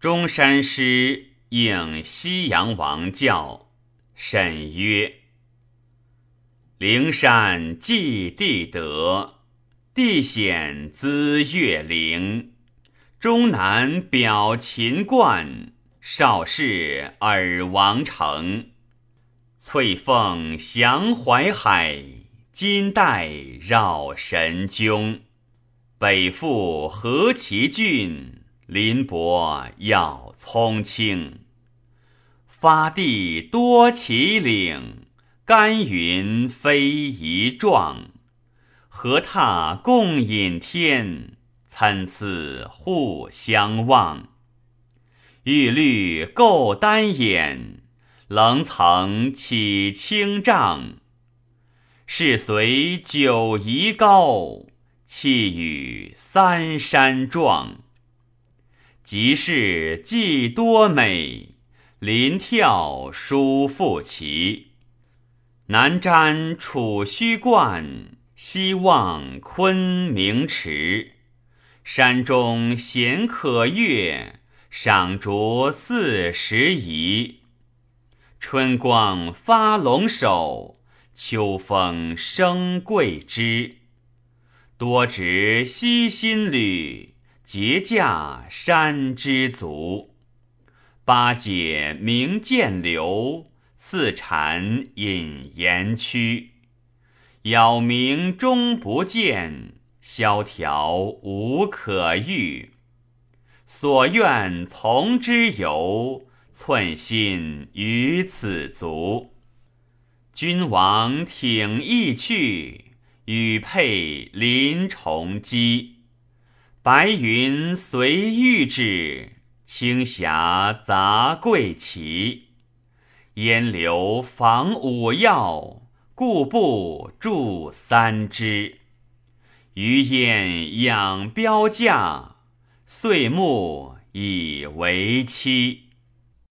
中山师应西阳王教，沈曰：“灵山祭地德，地显资月灵。中南表秦冠，少室尔王城。翠凤翔淮海，金带绕神宫。北复何其郡。”林伯要葱青，发地多奇岭，干云飞一状。河榻共饮天，参差互相望。玉律构丹眼，棱层起清丈。是随九夷高，气与三山壮。即是既多美，临眺殊复奇。南瞻楚虚观，西望昆明池。山中闲可阅，赏竹四时宜。春光发龙首，秋风生桂枝。多值西新旅。结驾山之足，八解明涧流，四禅隐岩曲。杳冥终不见，萧条无可遇。所愿从之游，寸心于此足。君王挺意去，羽佩临重机。白云随玉指，青霞杂桂旗。烟流防五曜，故步著三枝。余燕养标价，岁暮以为期。